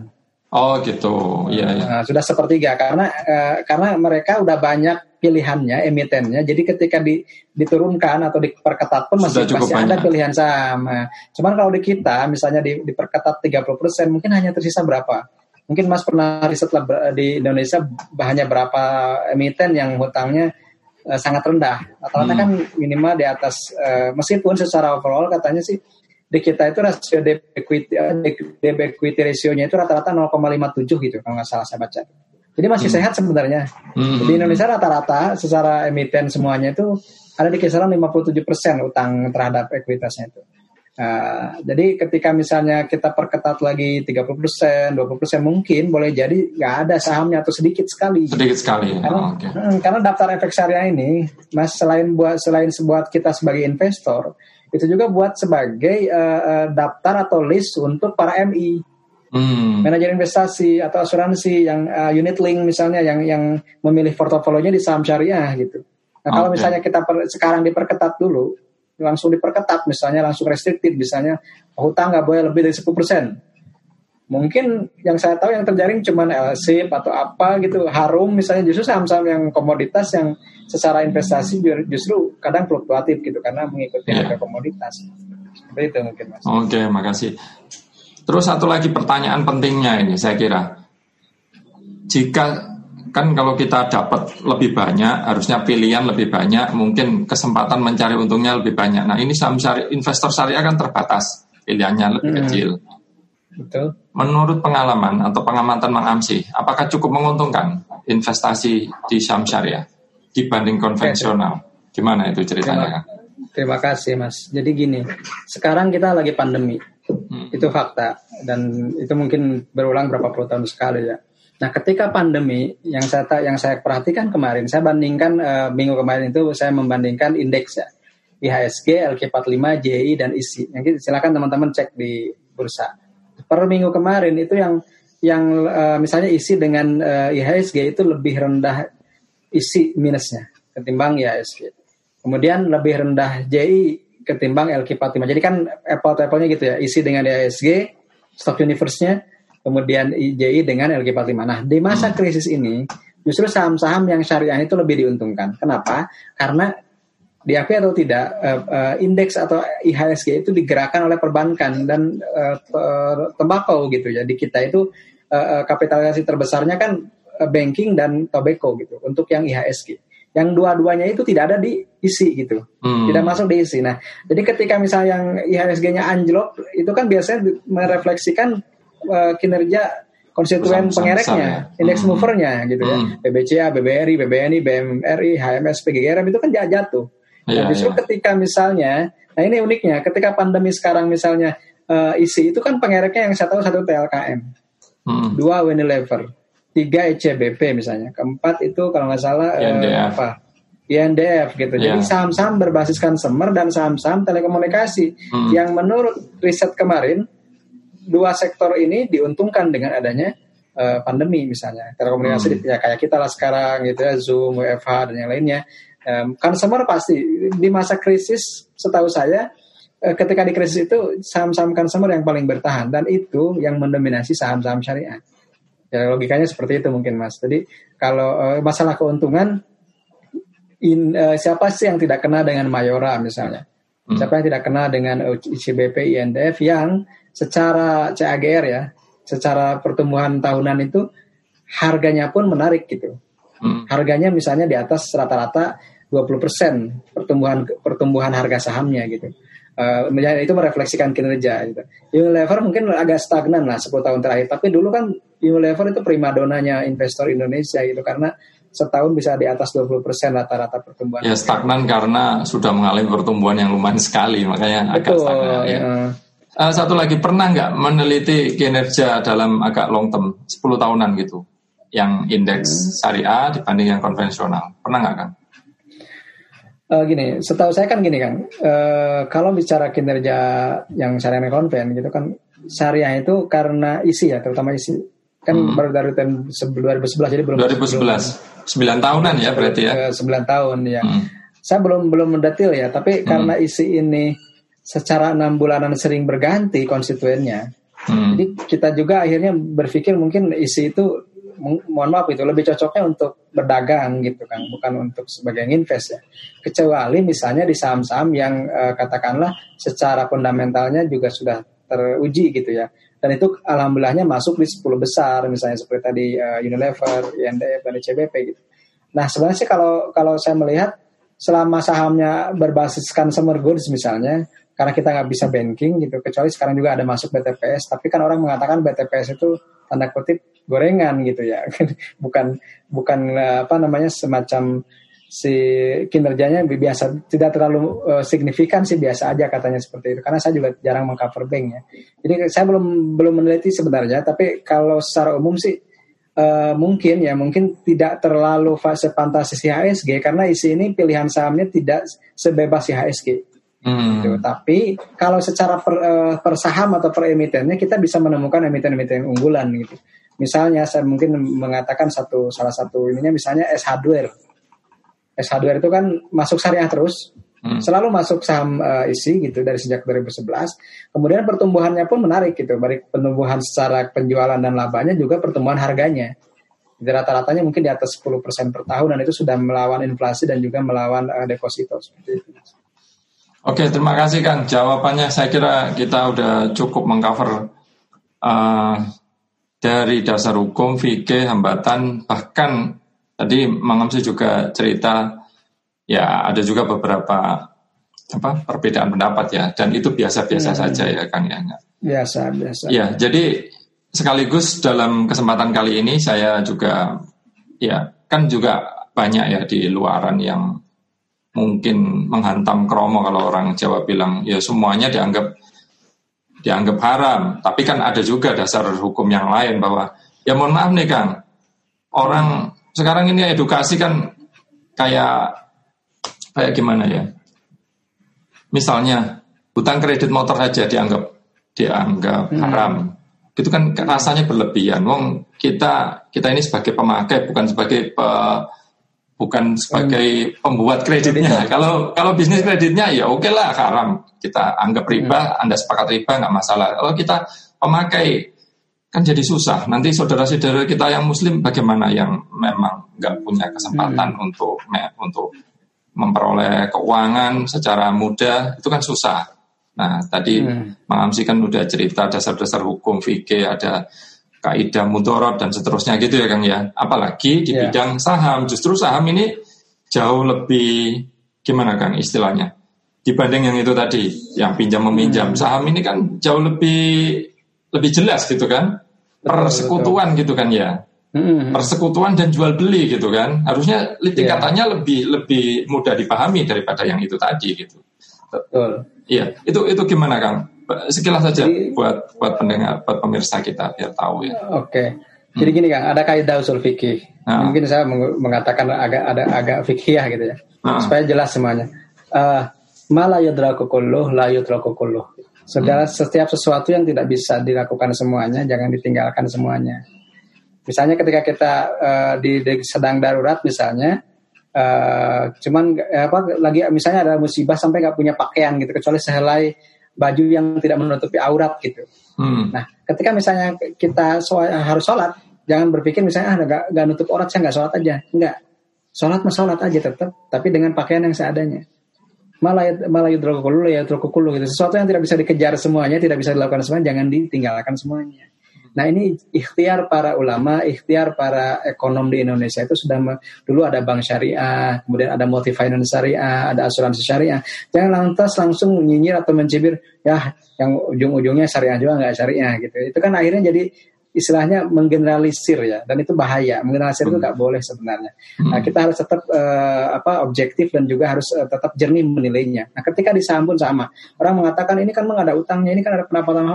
Oh gitu, iya. iya. Nah, sudah sepertiga karena uh, karena mereka udah banyak pilihannya emitennya. Jadi ketika di, diturunkan atau diperketat pun masih pasti ada pilihan sama. Cuman kalau di kita misalnya di, diperketat 30 persen mungkin hanya tersisa berapa? Mungkin Mas pernah riset lah di Indonesia hanya berapa emiten yang hutangnya uh, sangat rendah. Rata-rata hmm. kan minimal di atas uh, meskipun secara overall katanya sih di kita itu rasio debt equity, eh, debt equity ratio-nya itu rata-rata 0,57 gitu kalau nggak salah saya baca. Jadi masih hmm. sehat sebenarnya. Hmm. Di Indonesia rata-rata secara emiten semuanya itu ada di kisaran 57 persen utang terhadap ekuitasnya itu. Uh, jadi ketika misalnya kita perketat lagi 30 persen, 20 persen mungkin boleh jadi nggak ada sahamnya atau sedikit sekali. Sedikit sekali. Karena, oh, okay. hmm, karena daftar efek syariah ini, mas selain buat selain buat kita sebagai investor, itu juga buat sebagai uh, daftar atau list untuk para MI. Hmm. Manajer investasi atau asuransi yang uh, unit link misalnya yang yang memilih portofolionya di saham syariah gitu. Nah, kalau misalnya kita per, sekarang diperketat dulu, langsung diperketat misalnya langsung restriktif misalnya hutang nggak boleh lebih dari 10%. Mungkin yang saya tahu yang terjaring cuma LSIP atau apa gitu, harum misalnya justru saham-saham yang komoditas yang secara investasi justru kadang fluktuatif gitu karena mengikuti yeah. harga komoditas. Seperti itu mungkin Mas. Oke, okay, makasih. Terus satu lagi pertanyaan pentingnya ini saya kira. Jika kan kalau kita dapat lebih banyak, harusnya pilihan lebih banyak, mungkin kesempatan mencari untungnya lebih banyak. Nah ini saham syari, investor syariah kan terbatas, pilihannya lebih hmm. kecil. Betul. Menurut pengalaman atau pengamatan Mang Amsi, apakah cukup menguntungkan investasi di saham syariah dibanding konvensional? Gimana itu ceritanya? Terima, terima kasih Mas. Jadi gini, sekarang kita lagi pandemi, hmm. itu fakta dan itu mungkin berulang berapa puluh tahun sekali ya. Nah, ketika pandemi yang saya yang saya perhatikan kemarin, saya bandingkan uh, minggu kemarin itu saya membandingkan indeks ya. IHSG, LQ45, JI dan ISI. Yang silakan teman-teman cek di bursa per minggu kemarin itu yang yang uh, misalnya isi dengan uh, IHSG itu lebih rendah isi minusnya ketimbang IHSG. Kemudian lebih rendah JI ketimbang LQ45. Jadi kan apple to apple-nya gitu ya, isi dengan IHSG, stock universe-nya, kemudian JI dengan LQ45. Nah, di masa hmm. krisis ini justru saham-saham yang syariah itu lebih diuntungkan. Kenapa? Karena diakui atau tidak uh, uh, indeks atau IHSG itu digerakkan oleh perbankan dan uh, tembakau gitu ya di kita itu uh, kapitalisasi terbesarnya kan banking dan tobacco gitu untuk yang IHSG yang dua-duanya itu tidak ada di isi gitu hmm. tidak masuk di isi nah jadi ketika misalnya yang IHSG-nya anjlok itu kan biasanya merefleksikan uh, kinerja konstituen pengereknya, ya. indeks hmm. movernya gitu ya. Hmm. BBCA, BBRI, BBNI, BMRI, HMS, PGRM itu kan jatuh. Nah, ya, justru ya. ketika misalnya, nah ini uniknya, ketika pandemi sekarang misalnya uh, isi itu kan pengereknya yang saya tahu satu TLKM, hmm. dua Unilever, tiga ECBP misalnya, keempat itu kalau nggak salah uh, apa? INDF gitu. Yeah. Jadi saham-saham berbasis consumer dan saham-saham telekomunikasi hmm. yang menurut riset kemarin dua sektor ini diuntungkan dengan adanya uh, pandemi misalnya telekomunikasi hmm. ya kayak kita lah sekarang gitu ya Zoom, WFH dan yang lainnya Um, consumer pasti di masa krisis setahu saya uh, ketika di krisis itu saham-saham consumer yang paling bertahan dan itu yang mendominasi saham-saham syariah. Ya logikanya seperti itu mungkin Mas. Jadi kalau uh, masalah keuntungan in, uh, siapa sih yang tidak kena dengan Mayora misalnya? Hmm. Siapa yang tidak kena dengan ICBP INDF yang secara CAGR ya, secara pertumbuhan tahunan itu harganya pun menarik gitu. Hmm. Harganya misalnya di atas rata-rata 20% pertumbuhan pertumbuhan harga sahamnya gitu. Uh, itu merefleksikan kinerja gitu. Unilever mungkin agak stagnan lah 10 tahun terakhir, tapi dulu kan Unilever itu prima donanya investor Indonesia gitu karena setahun bisa di atas 20% rata-rata pertumbuhan. Ya stagnan karena sudah mengalami pertumbuhan yang lumayan sekali, makanya Betul, agak stagnan. Ya. ya. Uh, satu lagi pernah nggak meneliti kinerja dalam agak long term 10 tahunan gitu, yang indeks hmm. syariah dibanding yang konvensional, pernah nggak kan? Uh, gini, setahu saya kan gini kan, uh, kalau bicara kinerja yang syariah konven gitu kan, syariah itu karena isi ya, terutama isi. Kan hmm. baru dari tahun 2011 jadi belum 2011. 9 tahunan ya berarti ya. 9 eh, tahun ya. Hmm. Saya belum belum mendetil ya, tapi hmm. karena isi ini secara enam bulanan sering berganti konstituennya. Hmm. Jadi kita juga akhirnya berpikir mungkin isi itu mohon maaf itu lebih cocoknya untuk berdagang gitu kan bukan untuk sebagai invest ya kecuali misalnya di saham-saham yang uh, katakanlah secara fundamentalnya juga sudah teruji gitu ya dan itu alhamdulillahnya masuk di 10 besar misalnya seperti tadi uh, Unilever, INDF dan CBP gitu. Nah sebenarnya sih kalau kalau saya melihat selama sahamnya berbasis consumer goods misalnya karena kita nggak bisa banking gitu kecuali sekarang juga ada masuk BTPS tapi kan orang mengatakan BTPS itu tanda kutip gorengan gitu ya. Bukan bukan eh, apa namanya semacam si kinerjanya biasa tidak terlalu uh, signifikan sih biasa aja katanya seperti itu. Karena saya juga jarang mengcover bank ya. Jadi saya belum belum meneliti sebenarnya tapi kalau secara umum sih uh, mungkin ya mungkin tidak terlalu fase fantasis IHSG karena isi ini pilihan sahamnya tidak sebebas IHSG Hmm. Gitu. Tapi kalau secara per, uh, per saham atau per emitennya kita bisa menemukan emiten-emiten unggulan gitu. Misalnya saya mungkin mengatakan satu salah satu ininya misalnya S Hardware. S Hardware itu kan masuk syariah terus Hmm. Selalu masuk saham uh, isi gitu dari sejak 2011. Kemudian pertumbuhannya pun menarik gitu, baik pertumbuhan secara penjualan dan labanya juga pertumbuhan harganya. Jadi rata-ratanya mungkin di atas 10% per tahun dan itu sudah melawan inflasi dan juga melawan uh, deposito seperti itu. Oke, terima kasih Kang. Jawabannya saya kira kita udah cukup mengcover uh, dari dasar hukum, fikih, hambatan, bahkan tadi Mangamsi juga cerita ya ada juga beberapa apa perbedaan pendapat ya dan itu biasa-biasa hmm. saja ya Kang ya. Biasa, biasa. Ya, jadi sekaligus dalam kesempatan kali ini saya juga ya kan juga banyak ya di luaran yang mungkin menghantam kromo kalau orang Jawa bilang ya semuanya dianggap dianggap haram. Tapi kan ada juga dasar hukum yang lain bahwa ya mohon maaf nih Kang, orang sekarang ini edukasi kan kayak kayak gimana ya? Misalnya hutang kredit motor saja dianggap dianggap hmm. haram. Itu kan rasanya berlebihan. Wong kita kita ini sebagai pemakai bukan sebagai pe, bukan sebagai pembuat kreditnya. Kalau kalau bisnis kreditnya ya oke okay lah haram kita anggap riba, hmm. anda sepakat riba nggak masalah. Kalau kita pemakai kan jadi susah. Nanti saudara-saudara kita yang Muslim bagaimana yang memang nggak punya kesempatan hmm. untuk untuk memperoleh keuangan secara mudah itu kan susah. Nah tadi hmm. Mang Amsi kan udah cerita dasar-dasar hukum fikih ada kaidah mudorot dan seterusnya gitu ya Kang ya. Apalagi di yeah. bidang saham, justru saham ini jauh lebih gimana Kang istilahnya dibanding yang itu tadi yang pinjam meminjam. Hmm. Saham ini kan jauh lebih lebih jelas gitu kan. Persekutuan gitu kan ya. Hmm. Persekutuan dan jual beli gitu kan. Harusnya tingkatannya yeah. lebih lebih mudah dipahami daripada yang itu tadi gitu. Betul. Iya, itu itu gimana Kang? Sekilas saja Jadi, buat buat pendengar, buat pemirsa kita biar tahu ya. Oke. Okay. Jadi hmm. gini Kang, ada kaidah usul fikih. Nah. Mungkin saya mengatakan agak ada agak fikih gitu ya. Nah. Supaya jelas semuanya. Uh, Mala yudraku kulluh, la yudraku kulluh. Segala hmm. setiap sesuatu yang tidak bisa dilakukan semuanya, jangan ditinggalkan semuanya. Misalnya ketika kita uh, di, di sedang darurat misalnya, uh, cuman apa lagi misalnya ada musibah sampai nggak punya pakaian gitu kecuali sehelai baju yang tidak menutupi aurat gitu. Hmm. Nah, ketika misalnya kita so harus sholat, jangan berpikir misalnya ah nggak nggak nutup aurat saya nggak sholat aja, nggak. Sholat mah sholat aja tetap, tapi dengan pakaian yang seadanya. Malah malah yudrokukulu ya gitu. Sesuatu yang tidak bisa dikejar semuanya, tidak bisa dilakukan semuanya, jangan ditinggalkan semuanya. Nah ini ikhtiar para ulama, ikhtiar para ekonom di Indonesia itu sudah dulu ada bank syariah, kemudian ada multi finance syariah, ada asuransi syariah. Jangan lantas langsung nyinyir atau mencibir, ya yang ujung-ujungnya syariah juga nggak syariah gitu. Itu kan akhirnya jadi istilahnya menggeneralisir ya dan itu bahaya menggeneralisir hmm. itu nggak boleh sebenarnya hmm. nah kita harus tetap uh, apa objektif dan juga harus uh, tetap jernih menilainya nah ketika disambung sama orang mengatakan ini kan memang ada utangnya ini kan ada pendapatan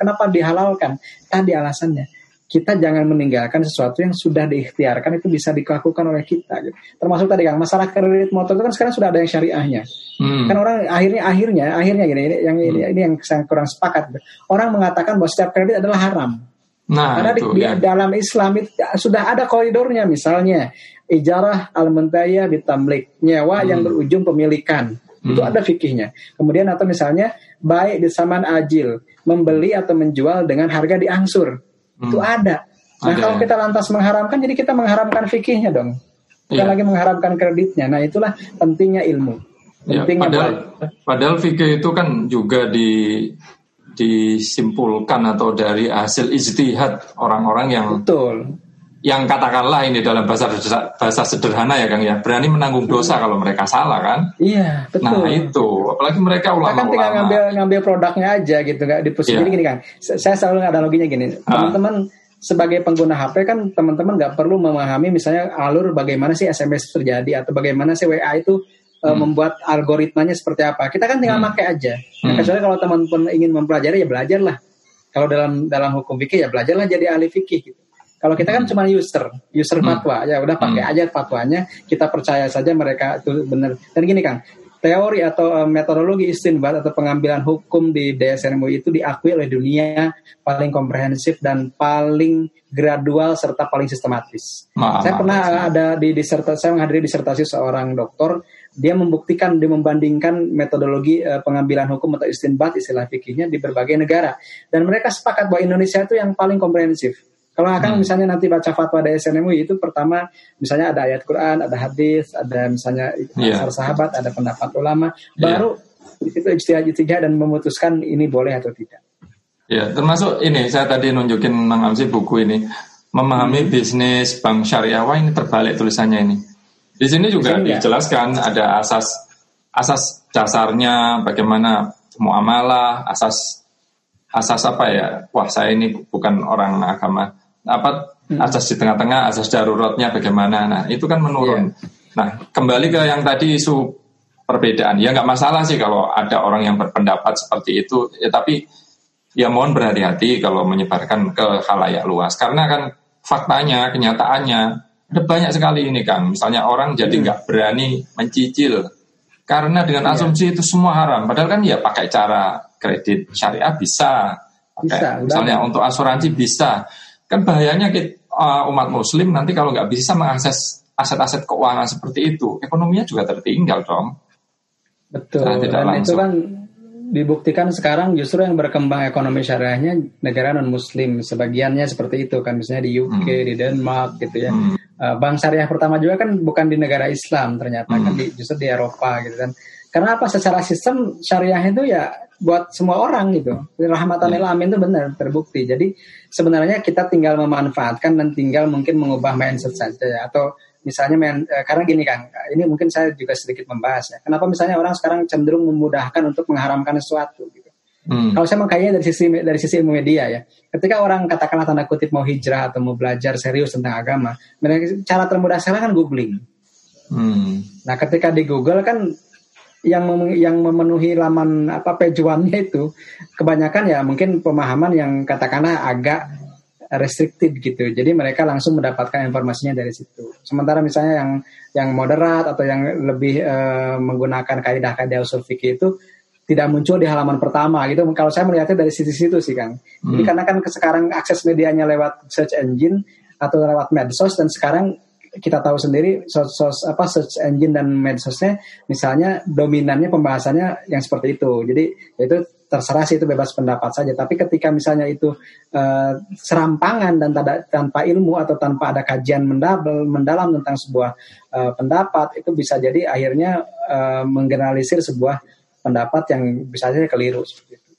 kenapa dihalalkan tadi alasannya kita jangan meninggalkan sesuatu yang sudah diikhtiarkan itu bisa dilakukan oleh kita gitu. termasuk tadi kang masalah kredit motor itu kan sekarang sudah ada yang syariahnya hmm. kan orang akhirnya akhirnya akhirnya gini ini yang ini, hmm. ini yang saya kurang sepakat orang mengatakan bahwa setiap kredit adalah haram Nah, Karena itu, di, ya. dalam Islam itu sudah ada koridornya misalnya ijarah al-mentaya bitamlik nyewa hmm. yang berujung pemilikan. Hmm. Itu ada fikihnya. Kemudian atau misalnya baik di saman ajil membeli atau menjual dengan harga diangsur. Hmm. Itu ada. Nah, ada, kalau ya. kita lantas mengharamkan jadi kita mengharamkan fikihnya dong. Bukan ya. lagi mengharamkan kreditnya. Nah, itulah pentingnya ilmu. Ya, pentingnya ya, padahal, padahal fikih itu kan juga di disimpulkan atau dari hasil ijtihad orang-orang yang betul. yang katakanlah ini dalam bahasa bahasa sederhana ya Kang ya. Berani menanggung dosa kalau mereka salah kan? Iya betul. Nah itu. Apalagi mereka ulama kan tinggal ngambil ngambil produknya aja gitu nggak dipusing yeah. gini kan saya selalu analoginya gini. Teman-teman sebagai pengguna HP kan teman-teman nggak perlu memahami misalnya alur bagaimana sih SMS terjadi atau bagaimana sih WA itu Eh, hmm. membuat algoritmanya seperti apa. Kita kan tinggal hmm. pakai aja. Hmm. Kecuali kalau teman-teman ingin mempelajari ya belajarlah. Kalau dalam dalam hukum fikih ya belajarlah jadi ahli fikih gitu. Kalau kita kan hmm. cuma user, user hmm. fatwa ya udah pakai hmm. aja fatwanya, kita percaya saja mereka itu benar. Dan gini kan, teori atau uh, metodologi istinbat atau pengambilan hukum di DSN itu diakui oleh dunia paling komprehensif dan paling gradual serta paling sistematis. Ma, saya pernah ada di disertasi saya menghadiri disertasi seorang dokter dia membuktikan dia membandingkan metodologi uh, pengambilan hukum atau istinbat istilah fikihnya di berbagai negara dan mereka sepakat bahwa Indonesia itu yang paling komprehensif kalau akan hmm. misalnya nanti baca fatwa dari SNMUI itu pertama misalnya ada ayat Quran, ada hadis, ada misalnya yeah. sahabat, ada pendapat ulama, iya. baru itu ijtihad ijtihad dan memutuskan ini boleh atau tidak. Ya, termasuk ini saya tadi nunjukin Mang Amsi buku ini memahami hmm. bisnis bank syariah. Wah ini terbalik tulisannya ini. Di sini juga Di sini dijelaskan ya? ada asas asas dasarnya bagaimana muamalah, asas asas apa ya? Wah saya ini bukan orang agama apa hmm. asas di tengah-tengah, asas daruratnya bagaimana. Nah, itu kan menurun. Yeah. Nah, kembali ke yang tadi isu perbedaan. Ya nggak masalah sih kalau ada orang yang berpendapat seperti itu. Ya tapi ya mohon berhati-hati kalau menyebarkan ke khalayak luas. Karena kan faktanya, kenyataannya ada banyak sekali ini Kang. Misalnya orang jadi hmm. nggak hmm. berani mencicil karena dengan iya. asumsi itu semua haram. Padahal kan ya pakai cara kredit syariah bisa. Pakai, bisa misalnya untuk asuransi bisa Kan bahayanya kita, uh, umat muslim nanti kalau nggak bisa mengakses aset-aset keuangan seperti itu, ekonominya juga tertinggal dong. Betul. tidak Dan langsung. itu kan dibuktikan sekarang justru yang berkembang ekonomi syariahnya negara non muslim sebagiannya seperti itu kan misalnya di UK hmm. di Denmark gitu ya hmm. Uh, bank syariah pertama juga kan bukan di negara Islam ternyata kan hmm. kan di, justru di Eropa gitu kan karena apa secara sistem syariah itu ya buat semua orang gitu. Rahmatan lil alamin itu benar terbukti. Jadi sebenarnya kita tinggal memanfaatkan dan tinggal mungkin mengubah mindset saja ya. atau misalnya main, eh, karena gini kan, ini mungkin saya juga sedikit membahas ya. Kenapa misalnya orang sekarang cenderung memudahkan untuk mengharamkan sesuatu gitu. Hmm. Kalau saya mengkaitnya dari sisi dari sisi ilmu media ya, ketika orang katakanlah tanda kutip mau hijrah atau mau belajar serius tentang agama, cara termudah sekarang kan googling. Hmm. Nah, ketika di Google kan yang mem yang memenuhi laman apa pejuannya itu kebanyakan ya mungkin pemahaman yang katakanlah agak restricted gitu. Jadi mereka langsung mendapatkan informasinya dari situ. Sementara misalnya yang yang moderat atau yang lebih uh, menggunakan kaidah-kaidah usul fikih itu tidak muncul di halaman pertama gitu. Kalau saya melihatnya dari sisi-situ sih Kang. Hmm. Jadi karena kan sekarang akses medianya lewat search engine atau lewat medsos dan sekarang kita tahu sendiri sos, sos apa search engine dan medsosnya misalnya dominannya pembahasannya yang seperti itu. Jadi itu terserah sih itu bebas pendapat saja. Tapi ketika misalnya itu uh, serampangan dan tada, tanpa ilmu atau tanpa ada kajian mendalam, mendalam tentang sebuah uh, pendapat itu bisa jadi akhirnya uh, menggeneralisir sebuah pendapat yang bisa saja keliru seperti itu.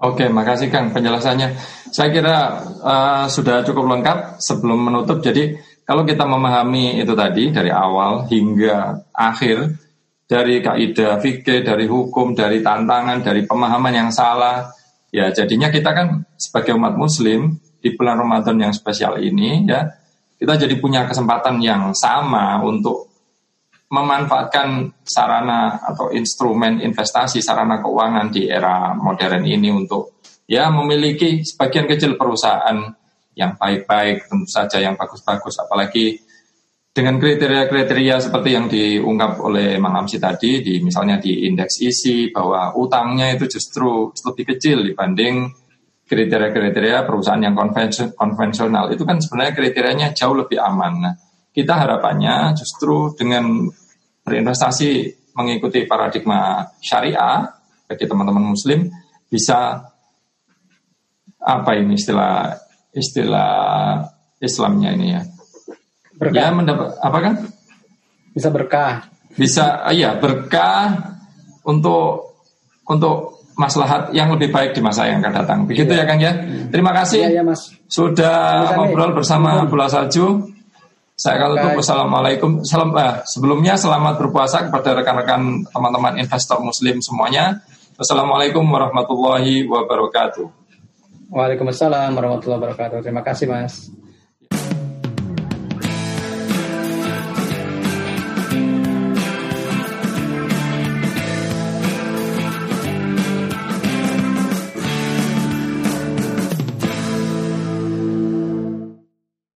Oke, makasih Kang penjelasannya. Saya kira uh, sudah cukup lengkap sebelum menutup. Jadi kalau kita memahami itu tadi dari awal hingga akhir dari kaidah fikih, dari hukum, dari tantangan, dari pemahaman yang salah, ya jadinya kita kan sebagai umat muslim di bulan Ramadan yang spesial ini ya kita jadi punya kesempatan yang sama untuk memanfaatkan sarana atau instrumen investasi sarana keuangan di era modern ini untuk ya memiliki sebagian kecil perusahaan yang baik-baik, tentu saja yang bagus-bagus, apalagi dengan kriteria-kriteria seperti yang diungkap oleh Mang Amsi tadi, di misalnya di indeks isi bahwa utangnya itu justru lebih kecil dibanding kriteria-kriteria perusahaan yang konvensional. Itu kan sebenarnya kriterianya jauh lebih aman. Nah, kita harapannya justru dengan berinvestasi mengikuti paradigma syariah bagi teman-teman muslim bisa apa ini istilah istilah Islamnya ini ya. Berkah. Ya mendapat apa kan? Bisa berkah. Bisa iya berkah untuk untuk maslahat yang lebih baik di masa yang akan datang. Begitu iya. ya Kang ya. Terima kasih. Iya, ya, Mas. Sudah ngobrol bersama Bola Salju. Saya kalau tutup wassalamualaikum. Salam eh, sebelumnya selamat berpuasa kepada rekan-rekan teman-teman investor muslim semuanya. Wassalamualaikum warahmatullahi wabarakatuh. Waalaikumsalam warahmatullahi wabarakatuh. Terima kasih Mas.